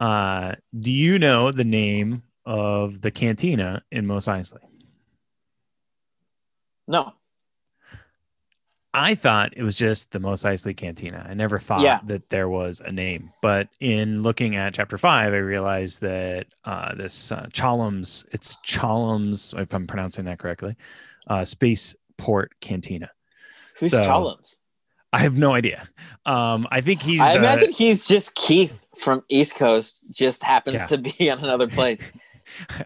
Uh, do you know the name of the cantina in Mos Eisley? No. I thought it was just the Mos Eisley Cantina. I never thought Yeah. that there was a name, but in looking at chapter five, I realized that uh, this uh, Chalums, it's Chalums, if I'm pronouncing that correctly, uh, Spaceport Cantina. Who's So- Chalums? I have no idea. Um, I think he's. I the- imagine he's just Keith from East Coast, just happens Yeah. to be on another place.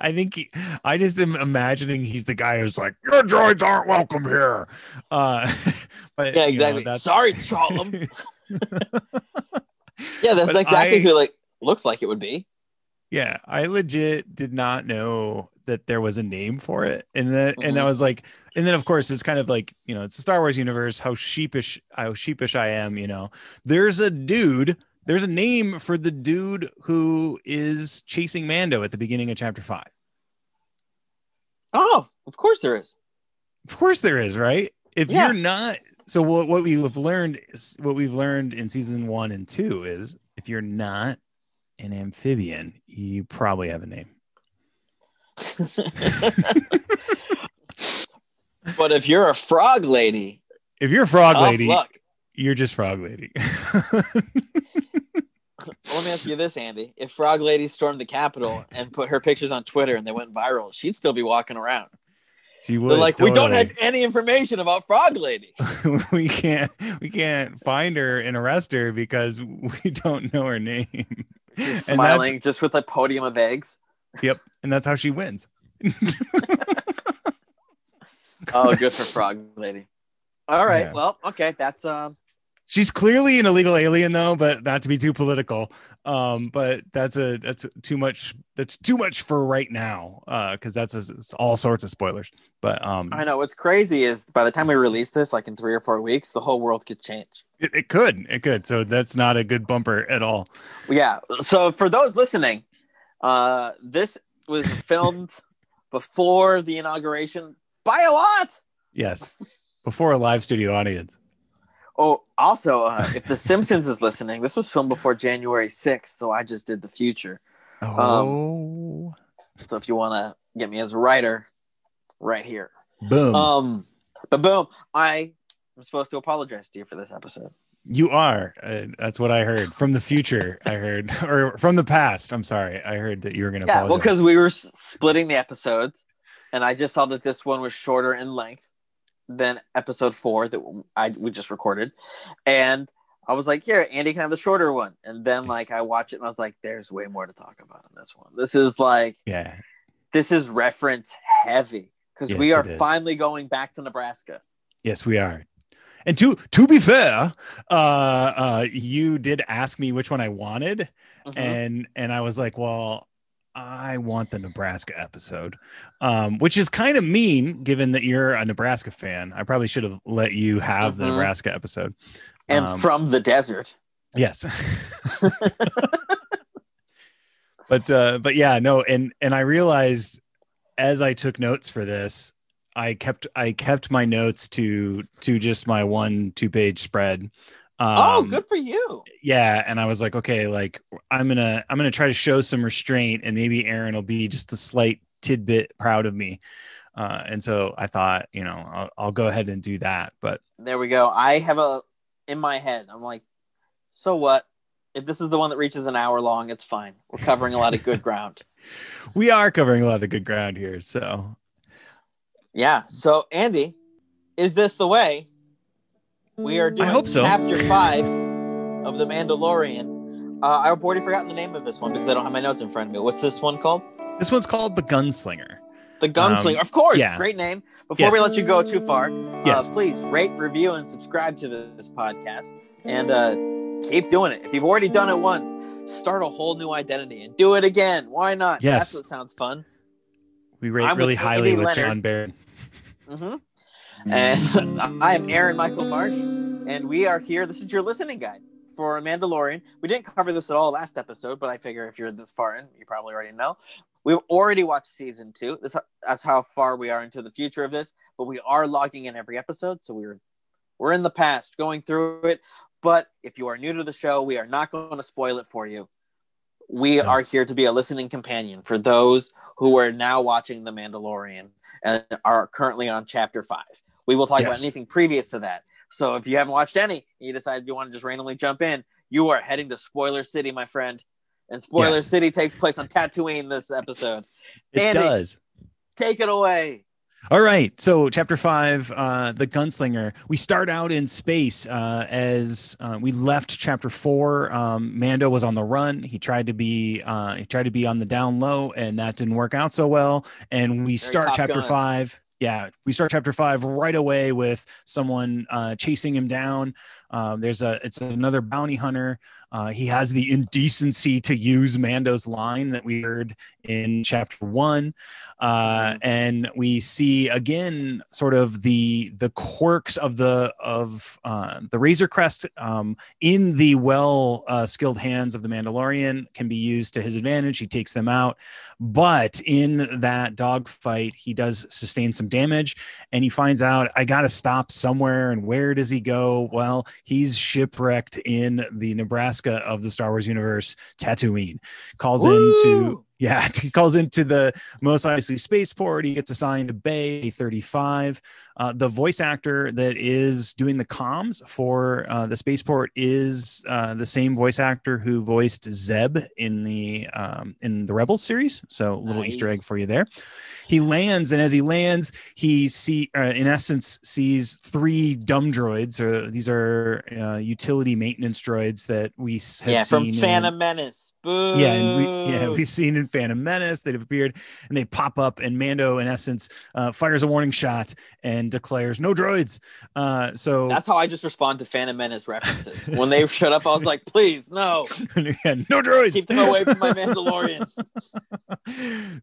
I think he, I just am imagining he's the guy who's like, your droids aren't welcome here. Uh, but Yeah, you know, exactly. Sorry, Chalum. Yeah, that's But exactly I- who like looks like it would be. Yeah, I legit did not know that there was a name for it, and then and that Mhm. was like, and then of course it's kind of like you know it's a Star Wars universe. How sheepish, how sheepish I am. You know, there's a dude. There's a name for the dude who is chasing Mando at the beginning of chapter five. Oh, of course there is. Of course there is, right? If Yeah. you're not, so what what we've learned, is, what we've learned in season one and two is if you're not an amphibian, you probably have a name. but if you're a frog lady, If you're a frog lady, luck. you're just frog lady. Let me ask you this, Andy: If Frog Lady stormed the Capitol and put her pictures on Twitter and they went viral, she'd still be walking around. she would They're like, we don't have any information about Frog Lady. we can't we can't find her and arrest her because we don't know her name. She's smiling just with a podium of eggs. Yep, and that's how she wins. Oh, good for Frog Lady. All right. Yeah. Well, okay. That's um. She's clearly an illegal alien though, but not to be too political. Um, but that's a that's too much. That's too much for right now. Uh, because that's a, it's all sorts of spoilers. But um, I know what's crazy is by the time we release this, like in three or four weeks, the whole world could change. it, it could it could. So that's not a good bumper at all. Yeah. So for those listening, uh, this was filmed before the inauguration by a lot. Yes, before a live studio audience. Oh, also, uh, if The Simpsons is listening, this was filmed before January 6th, so I just did the future. Oh, So if you want to get me as a writer, right here. boom! Um, but boom, I am supposed to apologize to you for this episode. You are. Uh, that's what I heard from the future. I heard, or from the past. I'm sorry. I heard that you were going to. Yeah, well, because we were s- splitting the episodes, and I just saw that this one was shorter in length than episode four that I we just recorded, and I was like, "Here, Andy can have the shorter one." And then like I watch it, and I was like, "There's way more to talk about in this one. This is like yeah, this is reference heavy because Yes, we are finally going back to Nebraska." yes, we are. And to to be fair, uh, uh, you did ask me which one I wanted, Mhm. and and I was like, well, I want the Nebraska episode, um, which is kind of mean given that you're a Nebraska fan. I probably should have let you have the Mhm. Nebraska episode. and um, from the desert. Yes. but uh but yeah, no, and and I realized as I took notes for this, I kept I kept my notes to to just my one two page spread. Um, oh, good for you. Yeah, and I was like, okay, like I'm gonna I'm gonna try to show some restraint, and maybe Aaron will be just a slight tidbit proud of me. Uh, and so I thought, you know, I'll, I'll go ahead and do that. But There we go. I have a in my head. I'm like, so what? If this is the one that reaches an hour long, it's fine. We're covering a lot of good ground. we are covering a lot of good ground here. So Yeah. So Andy, is this the way? We are doing hope so. chapter five of The Mandalorian. Uh, I've already forgotten the name of this one because I don't have my notes in front of me. What's this one called? this one's called the Gunslinger. The Gunslinger. Um, of course. yeah. Great name. Before Yes. we let you go too far, Yes. uh, please rate, review, and subscribe to this podcast. And uh, keep doing it. If you've already done it once, start a whole new identity and do it again. Why not? Yes. That's what sounds fun. We rate I'm with really Andy highly with Leonard. John Baird. hmm And I am Aaron Michael Marsh, and we are here. This is your listening guide for a Mandalorian. We didn't cover this at all last episode, but I figure if you're this far in, you probably already know. We've already watched season two. This, that's how far we are into the future of this, but we are logging in every episode, so we're we're in the past going through it. But if you are new to the show, we are not going to spoil it for you. we Yeah. are here to be a listening companion for those who are now watching The Mandalorian and are currently on chapter five. We will talk about anything previous to that. So if you haven't watched any, and you decide you want to just randomly jump in, you are heading to Spoiler City, my friend. And Spoiler Yes. City takes place on Tatooine this episode. It Andy. does. Take it away. All right. So, chapter five, uh, the gunslinger. We start out in space uh, as uh, we left chapter four. Um, Mando was on the run. He tried to be uh, he tried to be on the down low, and that didn't work out so well. And we start chapter Gun. five. Yeah, we start chapter five right away with someone uh, chasing him down. Um, there's a it's another bounty hunter. Uh, he has the indecency to use Mando's line that we heard in chapter one uh, Mhm. and we see again sort of the the quirks of the of uh, the Razor Crest um, in the well uh, skilled hands of the Mandalorian can be used to his advantage. He takes them out, but in that dogfight, he does sustain some damage, and he finds out I got to stop somewhere. And where does he go? Well, he's shipwrecked in the Nebraska of the Star Wars universe, Tatooine. Calls into Woo! yeah, he calls into the Mos Eisley spaceport. He gets assigned to Bay 35. Uh, the voice actor that is doing the comms for uh, the spaceport is uh, the same voice actor who voiced Zeb in the um, in the Rebels series. So a little Easter egg for you there. He lands, and as he lands, he see uh, in essence sees three dumb droids. Or these are uh, utility maintenance droids that we have yeah, from seen in- Phantom Menace. Boo. yeah, and we yeah we've seen in Phantom Menace that have appeared and they pop up and Mando in essence uh, fires a warning shot and declares no droids. Uh, so That's how I just respond to Phantom Menace references. when they showed up, I was like, please, no, yeah, no droids. keep them away from my Mandalorian.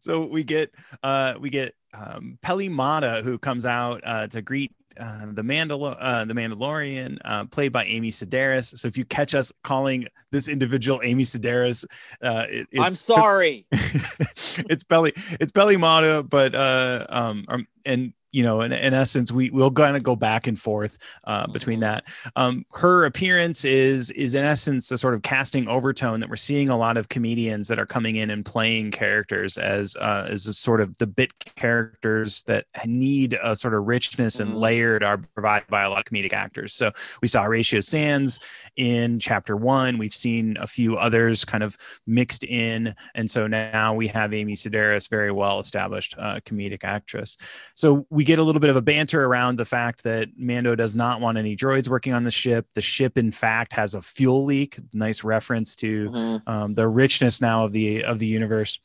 so we get uh, we get um, Peli Motto who comes out uh, to greet. Uh, the Mandal- uh, the Mandalorian, uh, played by Amy Sedaris. So if you catch us calling this individual Amy Sedaris, uh, it- I'm sorry. it's belly it's Peli Motto but uh um um, and you know in, in essence we we'll kind of go back and forth uh between that. Um her appearance is is in essence a sort of casting overtone that we're seeing a lot of comedians that are coming in and playing characters as uh as a sort of the bit characters that need a sort of richness and Mhm. layered are provided by a lot of comedic actors. So we saw Horatio Sanz in chapter one. We've seen a few others kind of mixed in. And so now we have amy sedaris very well established uh, comedic actress. So we get a little bit of a banter around the fact that mando does not want any droids working on the ship the ship in fact has a fuel leak nice reference to Mhm. um, the richness now of the of the universe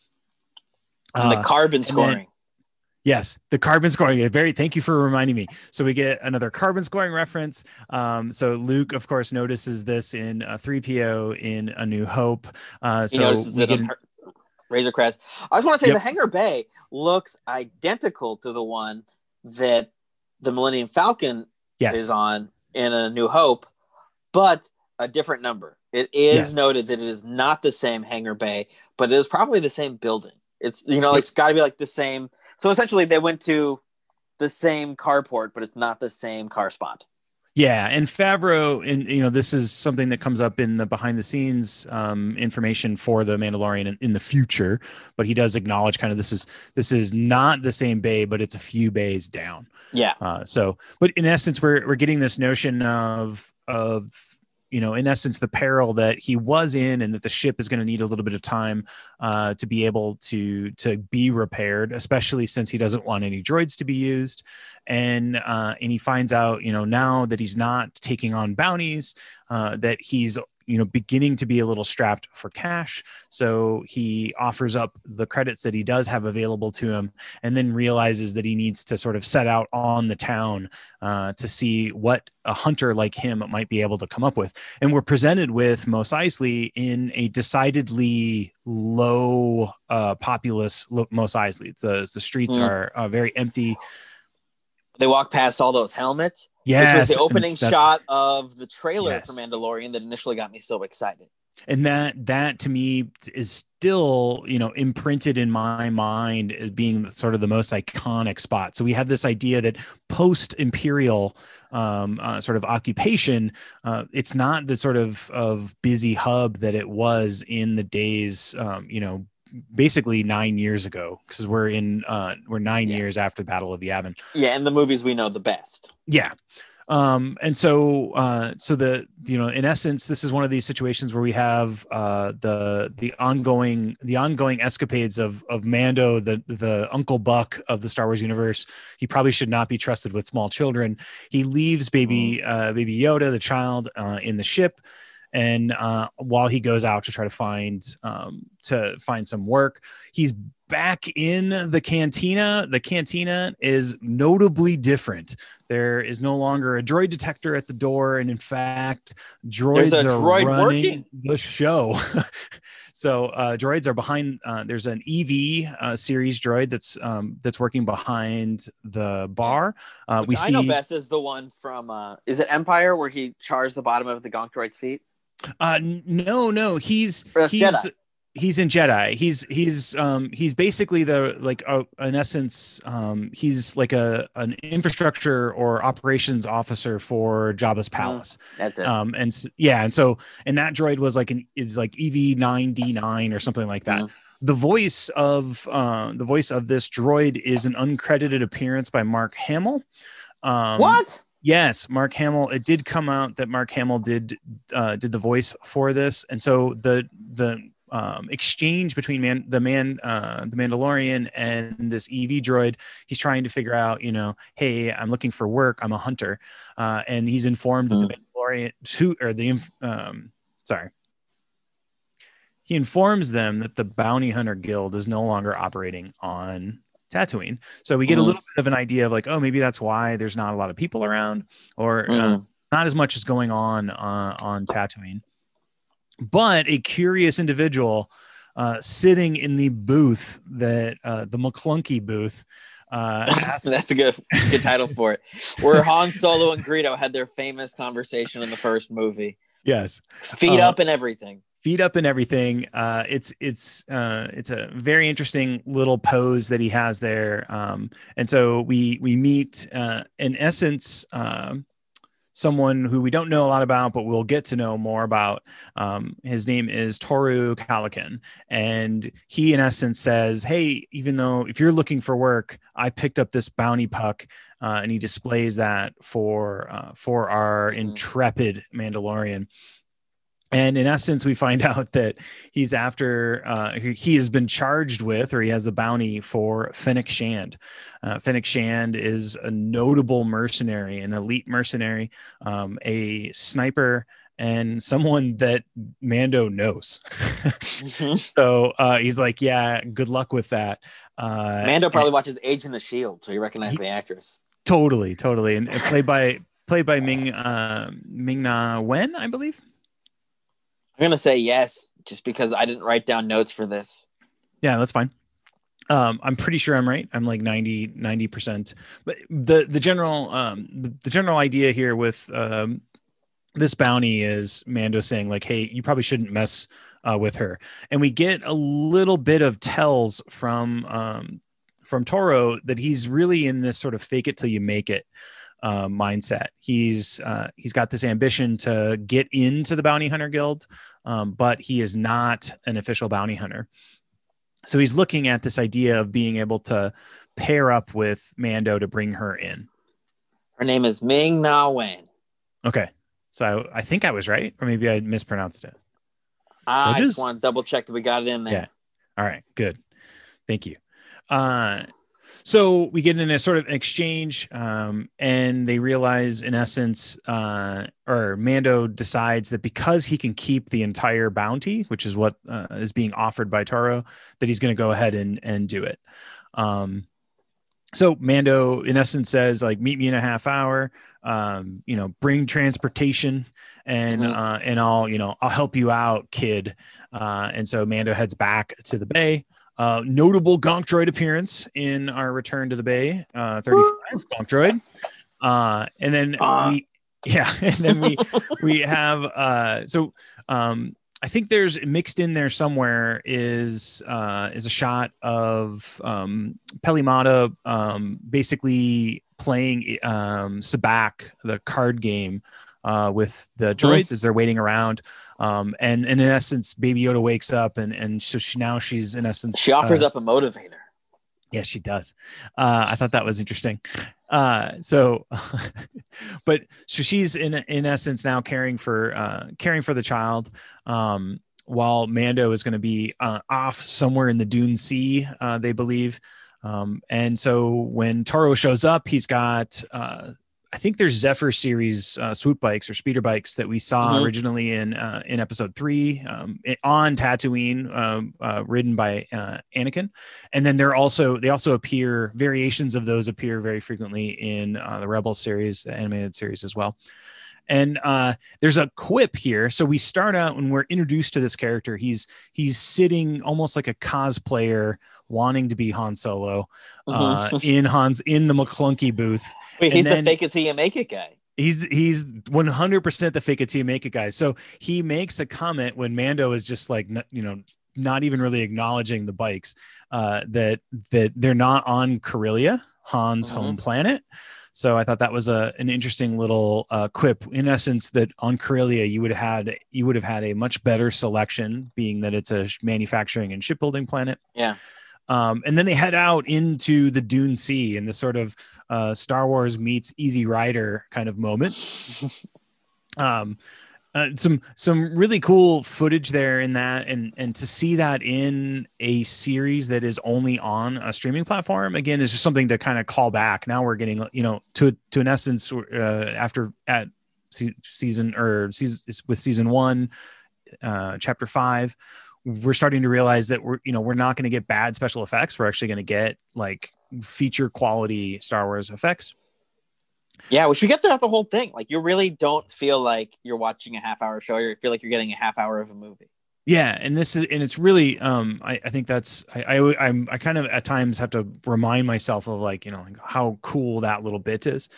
And the Uh, carbon then- scoring. Yes, the carbon scoring. Very. Thank you for reminding me. So we get another carbon scoring reference. Um, so Luke, of course, notices this in uh, 3PO in A New Hope. Uh, he so notices it on her- Razor Crest. I just want to say Yep. the Hangar Bay looks identical to the one that the Millennium Falcon yes, is on in A New Hope, but a different number. It is Yes. noted that it is not the same hangar bay, but it is probably the same building. It's you know, it's got to be like the same. So essentially, they went to the same carport, but it's not the same car spot. Yeah, and Favreau, and you know, this is something that comes up in the behind the scenes um, information for the Mandalorian in, in the future. But he does acknowledge kind of this is this is not the same bay, but it's a few bays down. Yeah, Uh, so, but in essence, we're we're getting this notion of of you know, in essence, the peril that he was in, and that the ship is going to need a little bit of time uh, to be able to to be repaired, especially since he doesn't want any droids to be used, and uh, and he finds out, you know, now that he's not taking on bounties, uh, that he's you know beginning to be a little strapped for cash so he offers up the credits that he does have available to him and then realizes that he needs to sort of set out on the town uh, to see what a hunter like him might be able to come up with. And we're presented with Mos Eisley in a decidedly low uh, populous lo- Mos Eisley. The, the streets Mm. are uh, very empty. They walk past all those helmets, Yes, which was the opening shot of the trailer Yes. for Mandalorian that initially got me so excited. and that that to me is still you know imprinted in my mind as being sort of the most iconic spot so we have this idea that post imperial um, uh, sort of occupation, uh, it's not the sort of of busy hub that it was in the days, um, you know, basically nine years ago because we're in uh, we're nine Yeah. years after the Battle of the Yavin. Yeah, in the movies we know the best. Yeah. Um, and so, uh, so the, you know, in essence, this is one of these situations where we have, uh, the, the ongoing, the ongoing escapades of, of Mando, the, the Uncle Buck of the Star Wars universe. He probably should not be trusted with small children. He leaves baby, uh, baby Yoda, the child, uh, in the ship. And, uh, while he goes out to try to find, um, to find some work, he's back in the cantina. The cantina is notably different. There is no longer a droid detector at the door, and in fact, droids are droid running working. the show. so uh, droids are behind. Uh, there's an EV uh, series droid that's um, that's working behind the bar. Uh, we I see know best is the one from uh, is it Empire where he charged the bottom of the Gonk droid's feet? Uh, no, no, he's he's Jedi. he's in Jedi. He's he's um he's basically the like uh, in essence um he's like a an infrastructure or operations officer for Jabba's palace. That's it. Um and yeah, and so and that droid was like an is like EV nine D nine or something like that. Mhm. The voice of uh, the voice of this droid is an uncredited appearance by Mark Hamill. Um, what? Yes, Mark Hamill. It did come out that Mark Hamill did uh, did the voice for this, and so the the um, exchange between man the man uh, the Mandalorian and this EV droid, he's trying to figure out, you know, hey, I'm looking for work. I'm a hunter, uh, and he's informed that the Mandalorian who or the inf- um, sorry. He informs them that the Bounty Hunter Guild is no longer operating on Tatooine. So we get a Mhm. little bit of an idea of like, oh, maybe that's why there's not a lot of people around, or uh, Mhm. not as much is going on uh, on Tatooine. But a curious individual uh, sitting in the booth that uh, the McClunky booth uh, asks, That's a good good title for it. Where Han Solo and Greedo had their famous conversation in the first movie. yes, Feet Uh, up and everything. Feet up and everything. Uh, it's it's uh, it's a very interesting little pose that he has there. Um, and so we we meet uh, in essence um, someone who we don't know a lot about, but we'll get to know more about. Um, his name is Toro Calican, and he in essence says, "Hey, even though if you're looking for work, I picked up this bounty puck." Uh, and he displays that for uh, for our Mhm. intrepid Mandalorian. And in essence, we find out that he's after, uh, he has been charged with, or he has a bounty for Fennec Shand. Uh, Fennec Shand is a notable mercenary, an elite mercenary, um, a sniper, and someone that Mando knows. Mhm. so uh, he's like, yeah, good luck with that. Uh, Mando and- probably watches Agents of S.H.I.E.L.D., so he recognizes He- the actress. totally, totally. And, and played by, played by Ming, uh, Ming Na Wen, I believe. I'm gonna say yes, just because I didn't write down notes for this. Yeah, that's fine. Um, I'm pretty sure I'm right. I'm like 90, percent. But the the general um the, the general idea here with um this bounty is Mando saying like, "Hey, you probably shouldn't mess uh, with her," and we get a little bit of tells from um from Toro that he's really in this sort of fake it till you make it uh, mindset. He's uh, he's got this ambition to get into the bounty hunter guild, um, but he is not an official bounty hunter. So he's looking at this idea of being able to pair up with Mando to bring her in. Her name is Ming Na Wen. Okay. So I think I was right, or maybe I mispronounced it. I Judges? just want to double check that we got it in there. Yeah. All right, good. Thank you. Uh, so we get in a sort of exchange, um, and they realize, in essence, uh, or Mando decides that because he can keep the entire bounty, which is what uh, is being offered by Toro, that he's going to go ahead and and do it. Um, so Mando, in essence, says like, "Meet me in a half hour. Um, you know, bring transportation, and Mhm. uh, and I'll you know I'll help you out, kid." Uh, and so Mando heads back to the bay. Uh, notable Gonk Droid appearance in our return to the bay, uh, 35 Gonk Droid. Uh, and then Ah. we, yeah, and then we we have uh, so um, I think there's mixed in there somewhere is uh, is a shot of um, Peli Motto um, basically playing um, Sabacc, the card game, uh, with the droids as they're waiting around. Um, and, and in essence, Baby Yoda wakes up, and and so she, now she's in essence She offers uh, up a motivator. Yeah, she does. Uh, I thought that was interesting. Uh, so, but so she's in in essence now caring for uh, caring for the child, um, while Mando is going to be uh, off somewhere in the Dune Sea, uh, they believe. Um, and so when Toro shows up, he's got uh, I think there's Zephyr series uh, swoop bikes or speeder bikes that we saw Mhm. originally in uh, in episode three um, on Tatooine, um, uh, ridden by uh, Anakin, and then they're also they also appear variations of those appear very frequently in uh, the Rebel series, animated series as well. And uh, there's a quip here. So we start out when we're introduced to this character. He's he's sitting almost like a cosplayer wanting to be Han Solo uh, Mhm. in Han's in the McClunky booth Wait, he's then- the fake it till you make it guy. He's he's 100% the fake it till you make it guy. So he makes a comment when Mando is just like you know not even really acknowledging the bikes uh, that that they're not on Corellia, Han's Mhm. home planet. So I thought that was a an interesting little uh, quip. In essence, that on Corellia you would have had you would have had a much better selection, being that it's a manufacturing and shipbuilding planet. Yeah. Um, and then they head out into the Dune Sea in this sort of uh, Star Wars meets Easy Rider kind of moment. Um, uh, some some really cool footage there in that, and and to see that in a series that is only on a streaming platform again is just something to kind of call back. Now we're getting you know to to an essence uh, after at season or season with season one, uh, chapter five we're starting to realize that we're you know we're not going to get bad special effects we're actually going to get like feature quality star wars effects Yeah, which we get throughout the whole thing. Like you really don't feel like you're watching a half hour show. You feel like you're getting a half hour of a movie. Yeah and this is and it's really um i, I think that's I, I i'm i kind of at times have to remind myself of like you know like how cool that little bit is.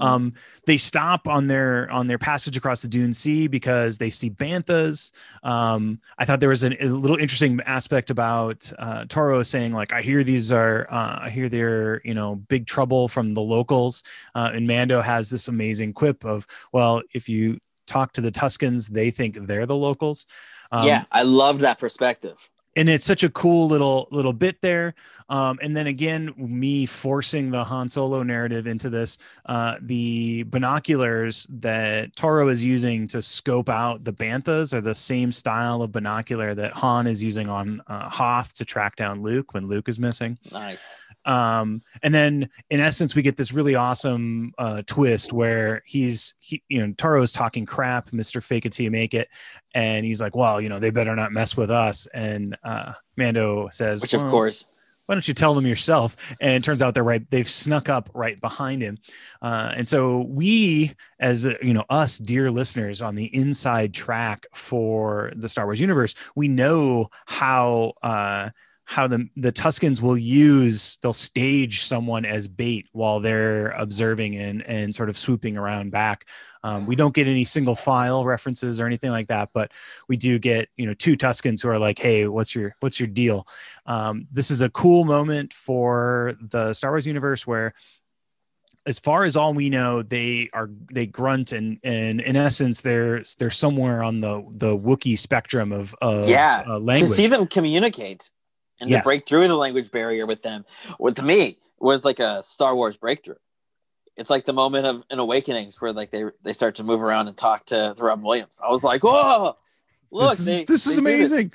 Um they stop on their on their passage across the dune sea because they see banthas. Um i thought there was an, a little interesting aspect about uh toro saying like i hear these are uh i hear they're you know big trouble from the locals. Uh and mando has this amazing quip of well if you talk to the tuscans they think they're the locals um, yeah, I loved that perspective. and it's such a cool little little bit there um, and then again me forcing the han solo narrative into this uh, the binoculars that toro is using to scope out the banthas are the same style of binocular that han is using on uh, hoth to track down luke when luke is missing Nice. Um and then in essence we get this really awesome uh twist where he's he you know toro's talking crap mr fake it till you make it and he's like well you know they better not mess with us. And uh mando says Which of "Well, course, why don't you tell them yourself? And it turns out they're right they've snuck up right behind him. Uh, and so we as you know us dear listeners on the inside track for the star wars universe we know how uh, how the the tuscans will use they'll stage someone as bait while they're observing and and sort of swooping around back. Um, we don't get any single file references or anything like that but we do get you know two tuscans who are like hey what's your what's your deal? Um, this is a cool moment for the Star Wars universe where as far as all we know, they are they grunt and and in essence they're they're somewhere on the the Wookiee spectrum of, of Yeah, uh, to see them communicate and Yes. to break through the language barrier with them, what to me was like a Star Wars breakthrough. It's like the moment of an awakenings where like they they start to move around and talk to, to Robin Williams. I was like, whoa, look, this is, they- this is amazing.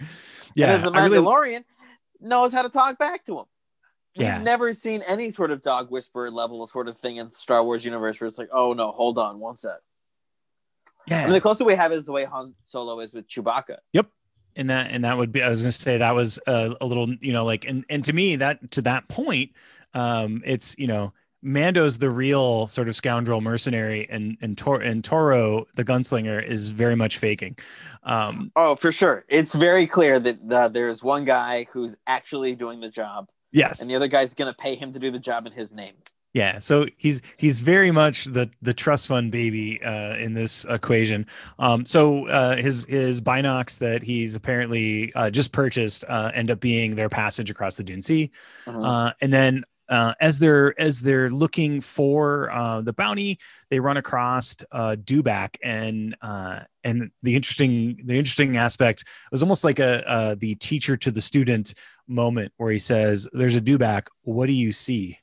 Yeah, and then the I really- Mandalorian knows how to talk back to him. Yeah. We've never seen any sort of dog whisperer level sort of thing in Star Wars universe where it's like, oh no, hold on one sec. I yeah. mean, the closest we have is the way Han Solo is with Chewbacca. And that and that would be i was going to say that was a, a little you know like and and to me that to that point um it's you know mando's the real sort of scoundrel mercenary and and, Tor- and toro the gunslinger is very much faking um Oh, for sure. It's very clear that uh, there's one guy who's actually doing the job, yes and the other guy's going to pay him to do the job in his name. Yeah, so he's he's very much the the trust fund baby uh, in this equation. Um, so uh, his his binocs that he's apparently uh, just purchased uh, end up being their passage across the Dune Sea, Uh-huh. uh, and then uh, as they're as they're looking for uh, the bounty, they run across uh, dewback, and uh, and the interesting the interesting aspect was almost like a uh, the teacher to the student moment where he says, "There's a dewback. What do you see?"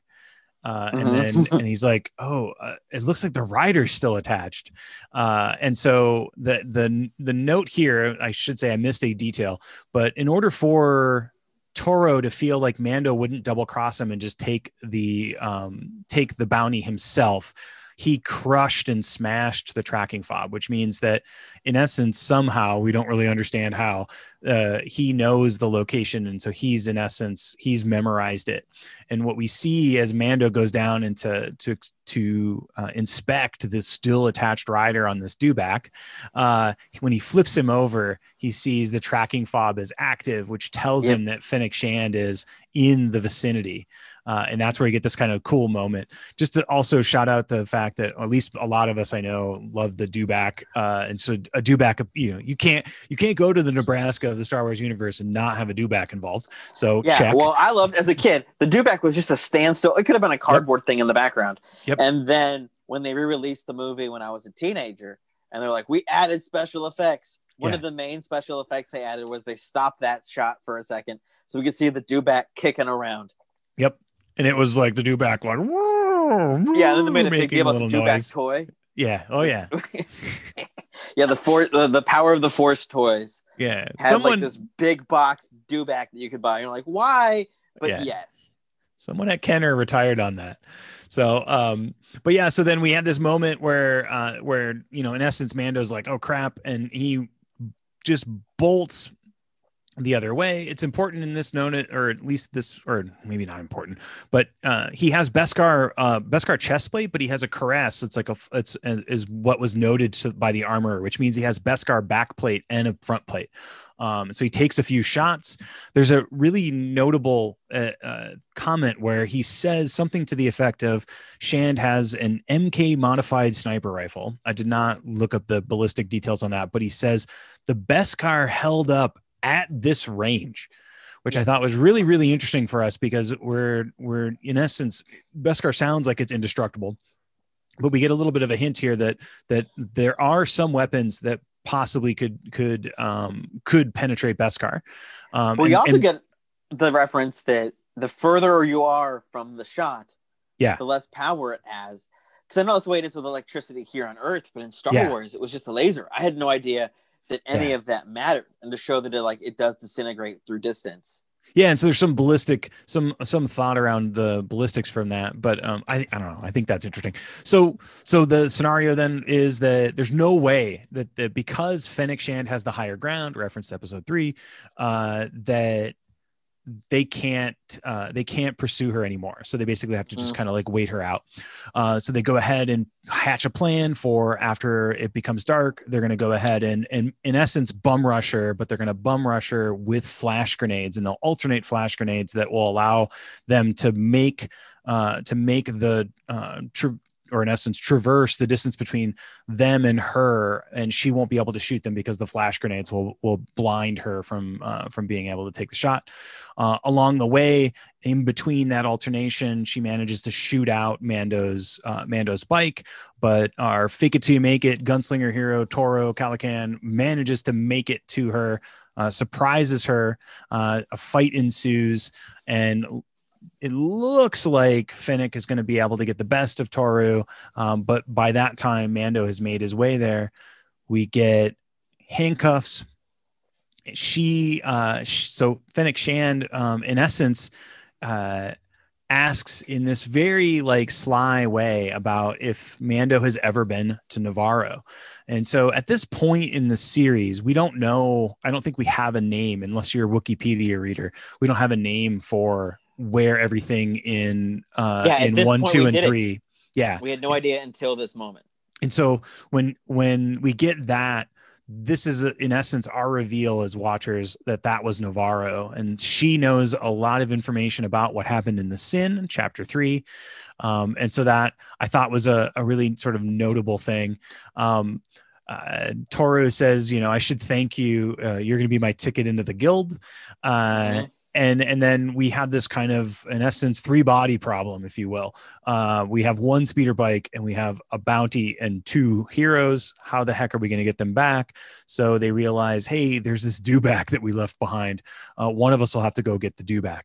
Uh, and Mhm. then and he's like, "Oh, uh, it looks like the rider's still attached." Uh, and so the the the note here, I should say, I missed a detail, but in order for Toro to feel like Mando wouldn't double cross him and just take the um, take the bounty himself, he crushed and smashed the tracking fob, which means that in essence, somehow we don't really understand how uh, he knows the location, and so he's in essence he's memorized it. And what we see as Mando goes down into to to uh, inspect this still attached rider on this dewback, uh, when he flips him over, he sees the tracking fob is active, which tells Yep. him that Fennec Shand is in the vicinity. Uh, and that's where you get this kind of cool moment. Just to also shout out the fact that at least a lot of us I know love the dewback, uh, and so a dewback, you know, you can't you can't go to the Nebraska of the Star Wars universe and not have a dewback involved. So Yeah, check. well, I loved as a kid. The Dewback was just a standstill. It could have been a cardboard thing in the background. Yep. And then when they re-released the movie when I was a teenager, and they're like, "We added special effects." One Yeah. of the main special effects they added was they stopped that shot for a second, so we could see the Dewback kicking around. Yep. And it was like the dewback, like whoa, Yeah, and then they made a big deal about the little Dewback noise. toy. Yeah. Oh yeah. yeah, the for the, the power of the Force toys Yeah. had Someone like this big box Dewback that you could buy. You're like, why? But Yeah. yes. someone at Kenner retired on that. So, um, but yeah, so then we had this moment where, uh, where, you know, in essence, Mando's like, oh crap. And he just bolts the other way. It's important in this known, or at least this, or maybe not important, but, uh, he has Beskar, uh, Beskar chest plate, but he has a cuirass. It's like a, it's, is what was noted to, by the armorer, which means he has Beskar back plate and a front plate. Um, so he takes a few shots. There's a really notable uh, uh, comment where he says something to the effect of Shand has an MK modified sniper rifle. I did not look up the ballistic details on that, but he says the Beskar held up at this range. Which I thought was really, really interesting for us because we're we're in essence, Beskar sounds like it's indestructible, but we get a little bit of a hint here that that there are some weapons that possibly could could um could penetrate Beskar. Um Well, and- you also and- get the reference that the further you are from the shot, Yeah. the less power it has. Because I know that's the way it is with electricity here on Earth, but in Star Yeah. Wars, it was just a laser. I had no idea that any Yeah. of that mattered, and to show that it like it does disintegrate through distance. Yeah, and so there's some ballistic, some some thought around the ballistics from that, but um, I I don't know. I think that's interesting. So so the scenario then is that there's no way that, that because Fennec Shand has the higher ground, reference to episode three, uh, that they can't uh, they can't pursue her anymore. So they basically have to just Mm. kind of like wait her out. Uh, so they go ahead and hatch a plan for after it becomes dark. They're going to go ahead and and in essence bum rush her, but they're going to bum rush her with flash grenades, and they'll alternate flash grenades that will allow them to make uh, to make the uh, tr- or in essence traverse the distance between them and her and she won't be able to shoot them because the flash grenades will will blind her from uh, from being able to take the shot. Uh, along the way in between that alternation she manages to shoot out mando's uh, mando's bike but our fake it you make it gunslinger hero toro calican manages to make it to her uh, surprises her uh, a fight ensues and it looks like Fennec is going to be able to get the best of Toro, um, but by that time, Mando has made his way there. We get handcuffs. She, uh, sh- so Fennec Shand, um, in essence, uh, asks in this very like sly way about if Mando has ever been to Nevarro. And so at this point in the series, we don't know. I don't think we have a name unless you're a Wikipedia reader. We don't have a name for where everything in uh Yeah, in one, two, and did it. three. Yeah. We had no idea until this moment. And so when when we get that, this is in essence our reveal as watchers that that was Nevarro, and she knows a lot of information about what happened in the Sin, chapter three, um, and so that I thought was a, a really sort of notable thing. Um, uh, Toro says, you know, I should thank you. Uh, you're going to be my ticket into the guild. Uh, mm-hmm and and then we have this kind of in essence three body problem if you will. Uh, we have one speeder bike and we have a bounty and two heroes. How the heck are we going to get them back? So they realize hey there's this dewback that we left behind. Uh, one of us will have to go get the dewback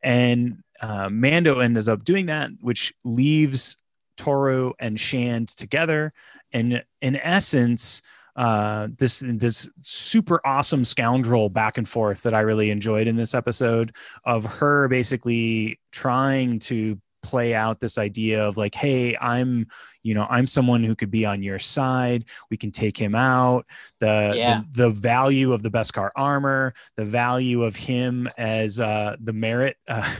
and uh, mando ends up doing that which leaves toro and shand together. And in essence uh, this this super awesome scoundrel back and forth that I really enjoyed in this episode of her basically trying to play out this idea of like, hey, I'm you know i'm someone who could be on your side. We can take him out. The yeah. the, the, value of the Beskar armor the value of him as uh the merit uh,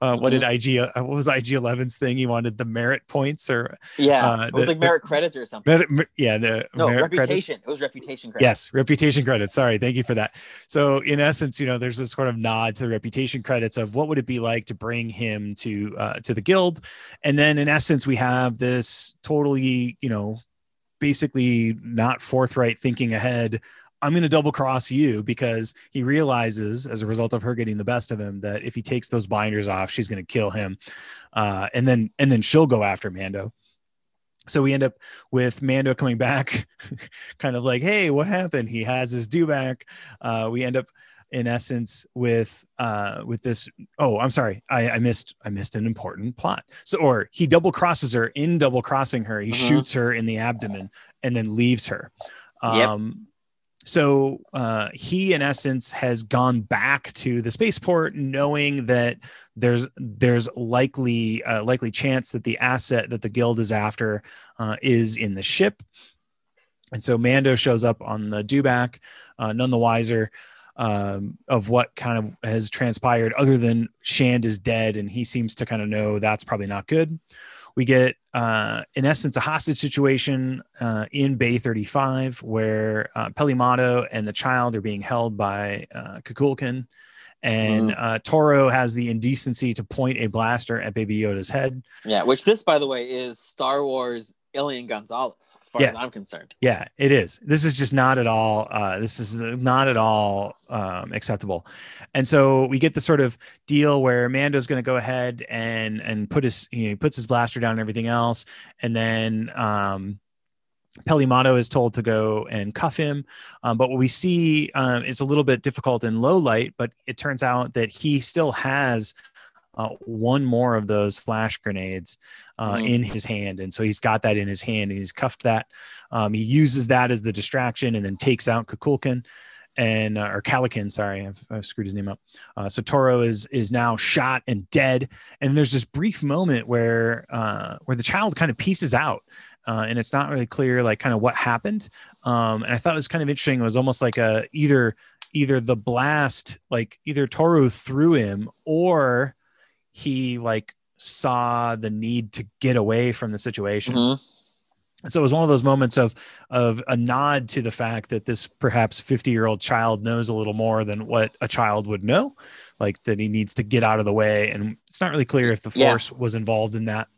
uh what did mm-hmm. ig uh, what was ig 11's thing? He wanted the merit points or yeah. uh, it was the, like merit the, credits or something. Merit, yeah the no reputation credits. it was reputation credits. Yes reputation credits. Sorry thank you for that. So in essence you know there's this sort of nod to the reputation credits of what would it be like to bring him to uh to the guild? And then in essence we have this totally, you know, basically not forthright thinking ahead. I'm going to double cross you because he realizes, as a result of her getting the best of him, that if he takes those binders off, she's going to kill him, uh, and then and then she'll go after Mando. So we end up with Mando coming back, kind of like, "Hey, what happened?" He has his dewback. Uh, we end up in essence with uh with this oh i'm sorry i i missed i missed an important plot so or he double crosses her in double crossing her he uh-huh. shoots her in the abdomen and then leaves her um yep. so uh he in essence has gone back to the spaceport knowing that there's there's likely uh, likely chance that the asset that the guild is after uh, is in the ship and so mando shows up on the dewback uh, none the wiser um, of what kind of has transpired, other than Shand is dead, and he seems to kind of know that's probably not good. We get, uh, in essence, a hostage situation uh, in Bay 35 where uh, Peli Motto and the child are being held by uh, Kukulkan. And mm-hmm. uh, Toro has the indecency to point a blaster at Baby Yoda's head. Yeah, which this, by the way, is Star Wars Elian Gonzalez, as far yes. as I'm concerned. Yeah, it is. This is just not at all. Uh, this is not at all um, acceptable. And so we get the sort of deal where Mando's going to go ahead and and put his you know he puts his blaster down and everything else, and then um, Peli Motto is told to go and cuff him. Um, but what we see um, is a little bit difficult in low light, but it turns out that he still has uh, one more of those flash grenades uh, mm-hmm. in his hand. And so he's got that in his hand and he's cuffed that. Um, he uses that as the distraction and then takes out Kukulkan and uh, or Calican, sorry, I've, I've, screwed his name up. Uh, so Toro is is now shot and dead, and there's this brief moment where uh, where the child kind of pieces out, uh, and it's not really clear like kind of what happened. Um, and I thought it was kind of interesting. It was almost like a either either the blast like either Toro threw him or he like saw the need to get away from the situation. Mm-hmm. so it was one of those moments of of a nod to the fact that this perhaps 50 year old child knows a little more than what a child would know, like that he needs to get out of the way. And it's not really clear if the force yeah. was involved in that.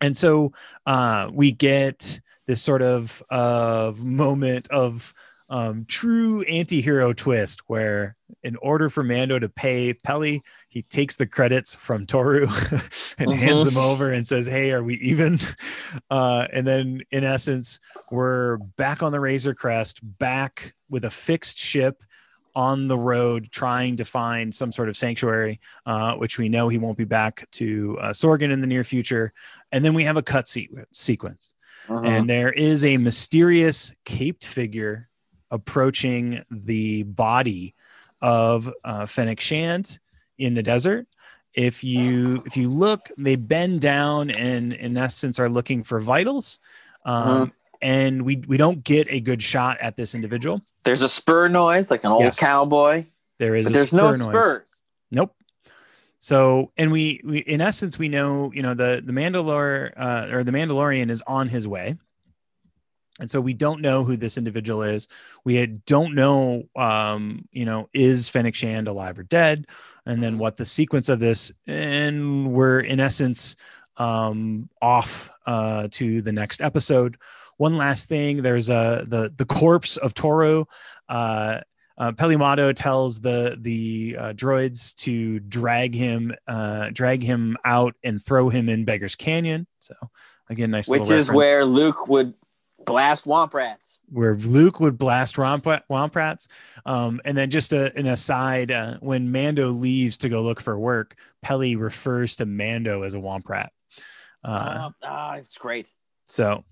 And so uh, we get this sort of of moment of um, true anti-hero twist where in order for Mando to pay Peli, he takes the credits from Toro and uh-huh. hands them over and says, Hey, are we even? Uh, and then in essence, we're back on the Razor Crest, back with a fixed ship on the road trying to find some sort of sanctuary, uh, which we know he won't be back to uh, Sorgan in the near future. And then we have a cut se- sequence. Uh-huh. And there is a mysterious caped figure approaching the body of uh, Fennec Shand in the desert. If you if you look, they bend down and in essence are looking for vitals. Um, uh-huh. And we we don't get a good shot at this individual. There's a spur noise, like an old yes. cowboy. There is. there's no noise. spurs. Nope. So, and we, we, in essence, we know, you know, the the Mandalore uh, or the Mandalorian is on his way and so we don't know who this individual is. We don't know, um, you know, is Fennec Shand alive or dead, and then what the sequence of this, and we're in essence um, off uh, to the next episode. One last thing: there's a the the corpse of Toro. Uh, uh, Peli Motto tells the the uh, droids to drag him uh, drag him out and throw him in Beggar's Canyon. So again, nice. Which is where Luke would blast womp rats. Where Luke would blast womp, womp rats. Um, and then just a, an aside, uh, when Mando leaves to go look for work, Peli refers to Mando as a womp rat. Uh, ah, it's great. So,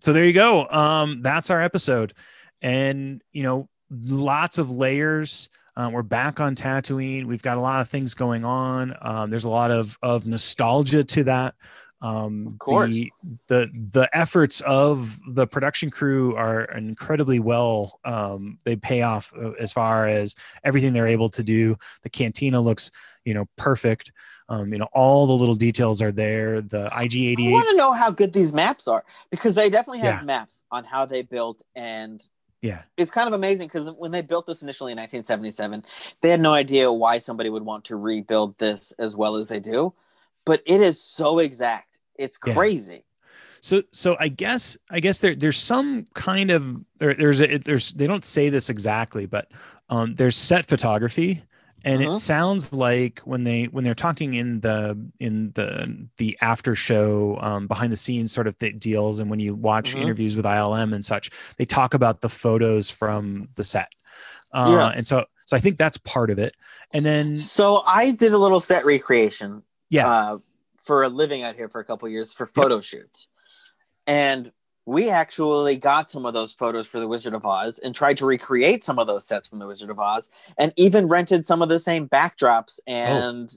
so there you go. Um, that's our episode, and you know, lots of layers. Um, we're back on Tatooine. We've got a lot of things going on. Um, there's a lot of of nostalgia to that. Um, of course, the, the, the efforts of the production crew are incredibly well. Um, they pay off uh, as far as everything they're able to do. The cantina looks, you know, perfect. Um, you know, all the little details are there. The IG88. I want to know how good these maps are because they definitely have yeah. maps on how they built and yeah it's kind of amazing because when they built this initially in 1977 they had no idea why somebody would want to rebuild this as well as they do but it is so exact it's crazy. Yeah. So, so I guess, I guess there, there's some kind of there, there's a, there's they don't say this exactly, but um, there's set photography, and uh-huh. it sounds like when they when they're talking in the in the the after show um, behind the scenes sort of th- deals, and when you watch uh-huh. interviews with ILM and such, they talk about the photos from the set. Uh, yeah. and so so I think that's part of it. And then so I did a little set recreation. Yeah. Uh, for a living out here for a couple years for photo yep. shoots. And we actually got some of those photos for the Wizard of Oz and tried to recreate some of those sets from the Wizard of Oz and even rented some of the same backdrops and oh.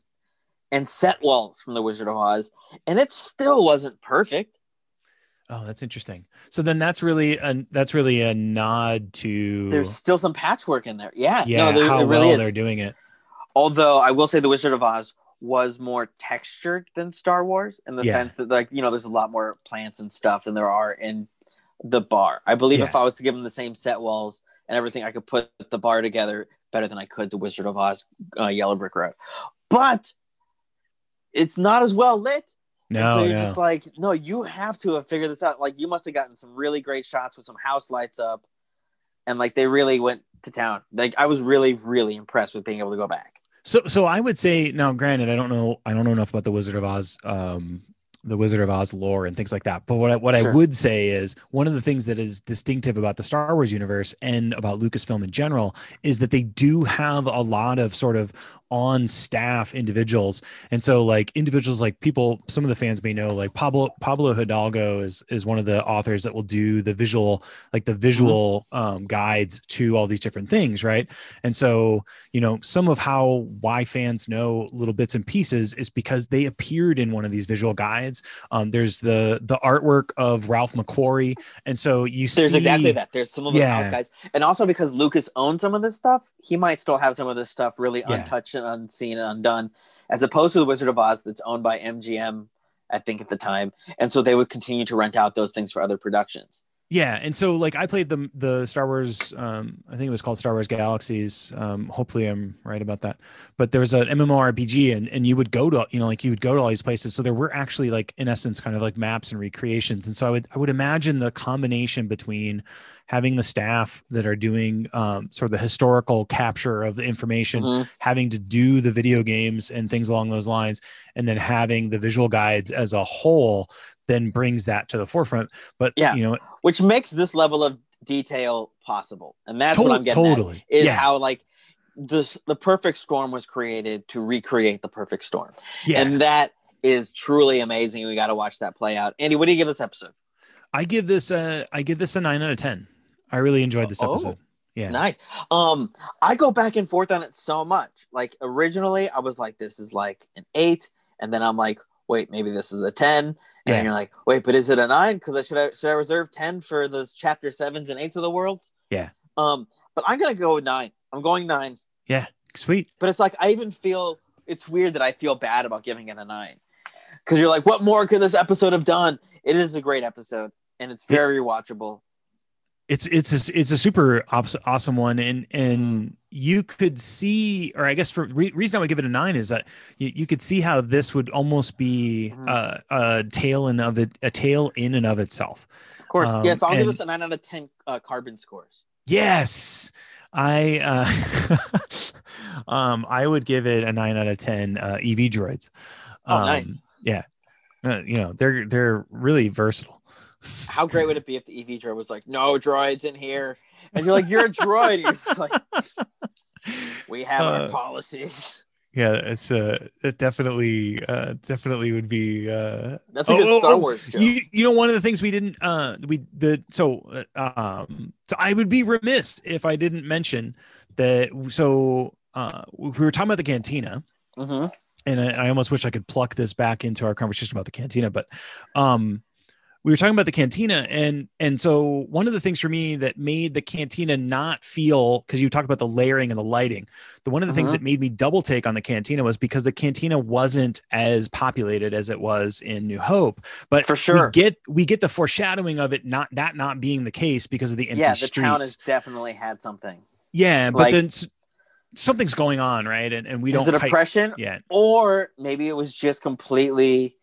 and set walls from the Wizard of Oz and it still wasn't perfect. Oh, that's interesting. So then that's really a that's really a nod to There's still some patchwork in there. Yeah. Yeah, no, how really well they're doing it. Although I will say the Wizard of Oz was more textured than Star Wars in the yeah. sense that like you know there's a lot more plants and stuff than there are in the bar. I believe yeah. if I was to give them the same set walls and everything, I could put the bar together better than I could the Wizard of Oz uh, Yellow Brick Road. But it's not as well lit. No, so you're no. just like, no, you have to have figured this out. Like you must have gotten some really great shots with some house lights up, and like they really went to town. Like I was really, really impressed with being able to go back. So, so I would say now, granted, I don't know, I don't know enough about the Wizard of Oz, um, the Wizard of Oz lore and things like that. But what I, what sure. I would say is one of the things that is distinctive about the Star Wars universe and about Lucasfilm in general is that they do have a lot of sort of on staff individuals and so like individuals like people some of the fans may know like pablo pablo hidalgo is is one of the authors that will do the visual like the visual mm-hmm. um, guides to all these different things right and so you know some of how why fans know little bits and pieces is because they appeared in one of these visual guides um, there's the the artwork of ralph mcquarrie and so you there's see, exactly that there's some of those yeah. house guys and also because lucas owns some of this stuff he might still have some of this stuff really yeah. untouched unseen and undone, as opposed to the Wizard of Oz that's owned by MGM, I think at the time, and so they would continue to rent out those things for other productions. Yeah, and so like I played the the Star Wars, um, I think it was called Star Wars Galaxies. Um, hopefully, I'm right about that. But there was an MMORPG, and and you would go to you know like you would go to all these places. So there were actually like in essence kind of like maps and recreations. And so I would I would imagine the combination between having the staff that are doing um, sort of the historical capture of the information, mm-hmm. having to do the video games and things along those lines, and then having the visual guides as a whole then brings that to the forefront. But yeah, you know, which makes this level of detail possible, and that's to- what I'm getting totally at, is yeah. how like this the perfect storm was created to recreate the perfect storm, yeah. and that is truly amazing. We got to watch that play out. Andy, what do you give this episode? I give this a I give this a nine out of ten. I really enjoyed this oh, episode. Yeah. Nice. Um, I go back and forth on it so much. Like originally I was like, this is like an eight, and then I'm like, wait, maybe this is a 10 and yeah. you're like, wait, but is it a nine? Because I should I should I reserve ten for the chapter sevens and eights of the world? Yeah. Um, but I'm gonna go with nine. I'm going nine. Yeah, sweet. But it's like I even feel it's weird that I feel bad about giving it a nine because you're like, what more could this episode have done? It is a great episode and it's very yeah. rewatchable. it's it's a, it's a super awesome one and and you could see or i guess for re- reason i would give it a nine is that you, you could see how this would almost be Mhm. uh, a tale in of it a tale in and of itself Of course. Um, yes, I'll give this a nine out of ten uh, carbon scores. yes i uh um i would give it a nine out of ten uh ev droids Oh, um, nice. yeah Uh, you know they're they're really versatile How great would it be if the EV droid was like, "No droids in here," and you're like, "You're a droid." He's like, "We have our Uh, policies." yeah it's uh it definitely uh definitely would be uh That's a oh, good oh, Star oh, Wars joke. you, you know one of the things we didn't uh we the so uh, um so i would be remiss if i didn't mention that so uh we were talking about the cantina Mhm. and I, I almost wish i could pluck this back into our conversation about the cantina but um we were talking about the cantina and and so one of the things for me that made the cantina not feel because you talked about the layering and the lighting the one of the things Mhm. that made me double take on the cantina was because the cantina wasn't as populated as it was in new hope but For sure. we get we get the foreshadowing of it not that not being the case because of the empty Yeah, the streets town has definitely had something. yeah but like- then something's going on right and, and we Is don't it quite- oppression, yeah or maybe it was just completely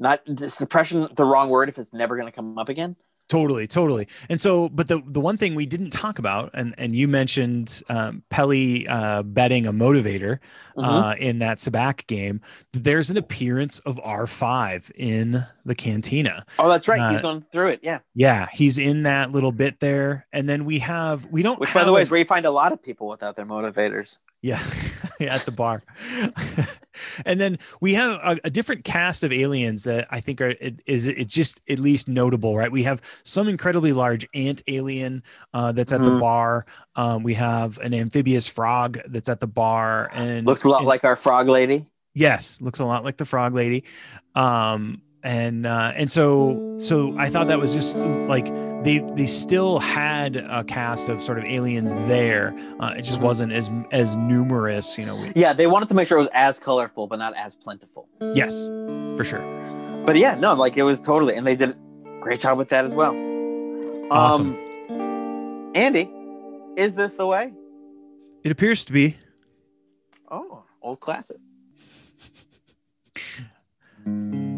not is depression the wrong word if it's never going to come up again? Totally, totally. And so, but the the one thing we didn't talk about, and and you mentioned um, Peli uh, betting a motivator Mhm. uh, in that Sabacc game. There's an appearance of R five in the cantina. oh, that's right. He's uh, going through it. Yeah. Yeah, he's in that little bit there. And then we have we don't. Which, by the way, is where you find a lot of people without their motivators. Yeah, at the bar. and then we have a, a different cast of aliens that I think are it- is it just at least notable, right? We have some incredibly large ant alien uh, that's at the Mhm. bar. Um, we have an amphibious frog that's at the bar, and Looks a lot and- like our frog lady. yes, looks a lot like the frog lady. Um, and uh, and so so I thought that was just like they they still had a cast of sort of aliens there. Uh, it just Mhm. wasn't as as numerous, you know. we- Yeah, they wanted to make sure it was as colorful, but not as plentiful. Yes, for sure. But yeah, no, like it was totally, and they did a great job with that as well. Awesome. Um, Andy, is this the way? It appears to be. Oh, old classic.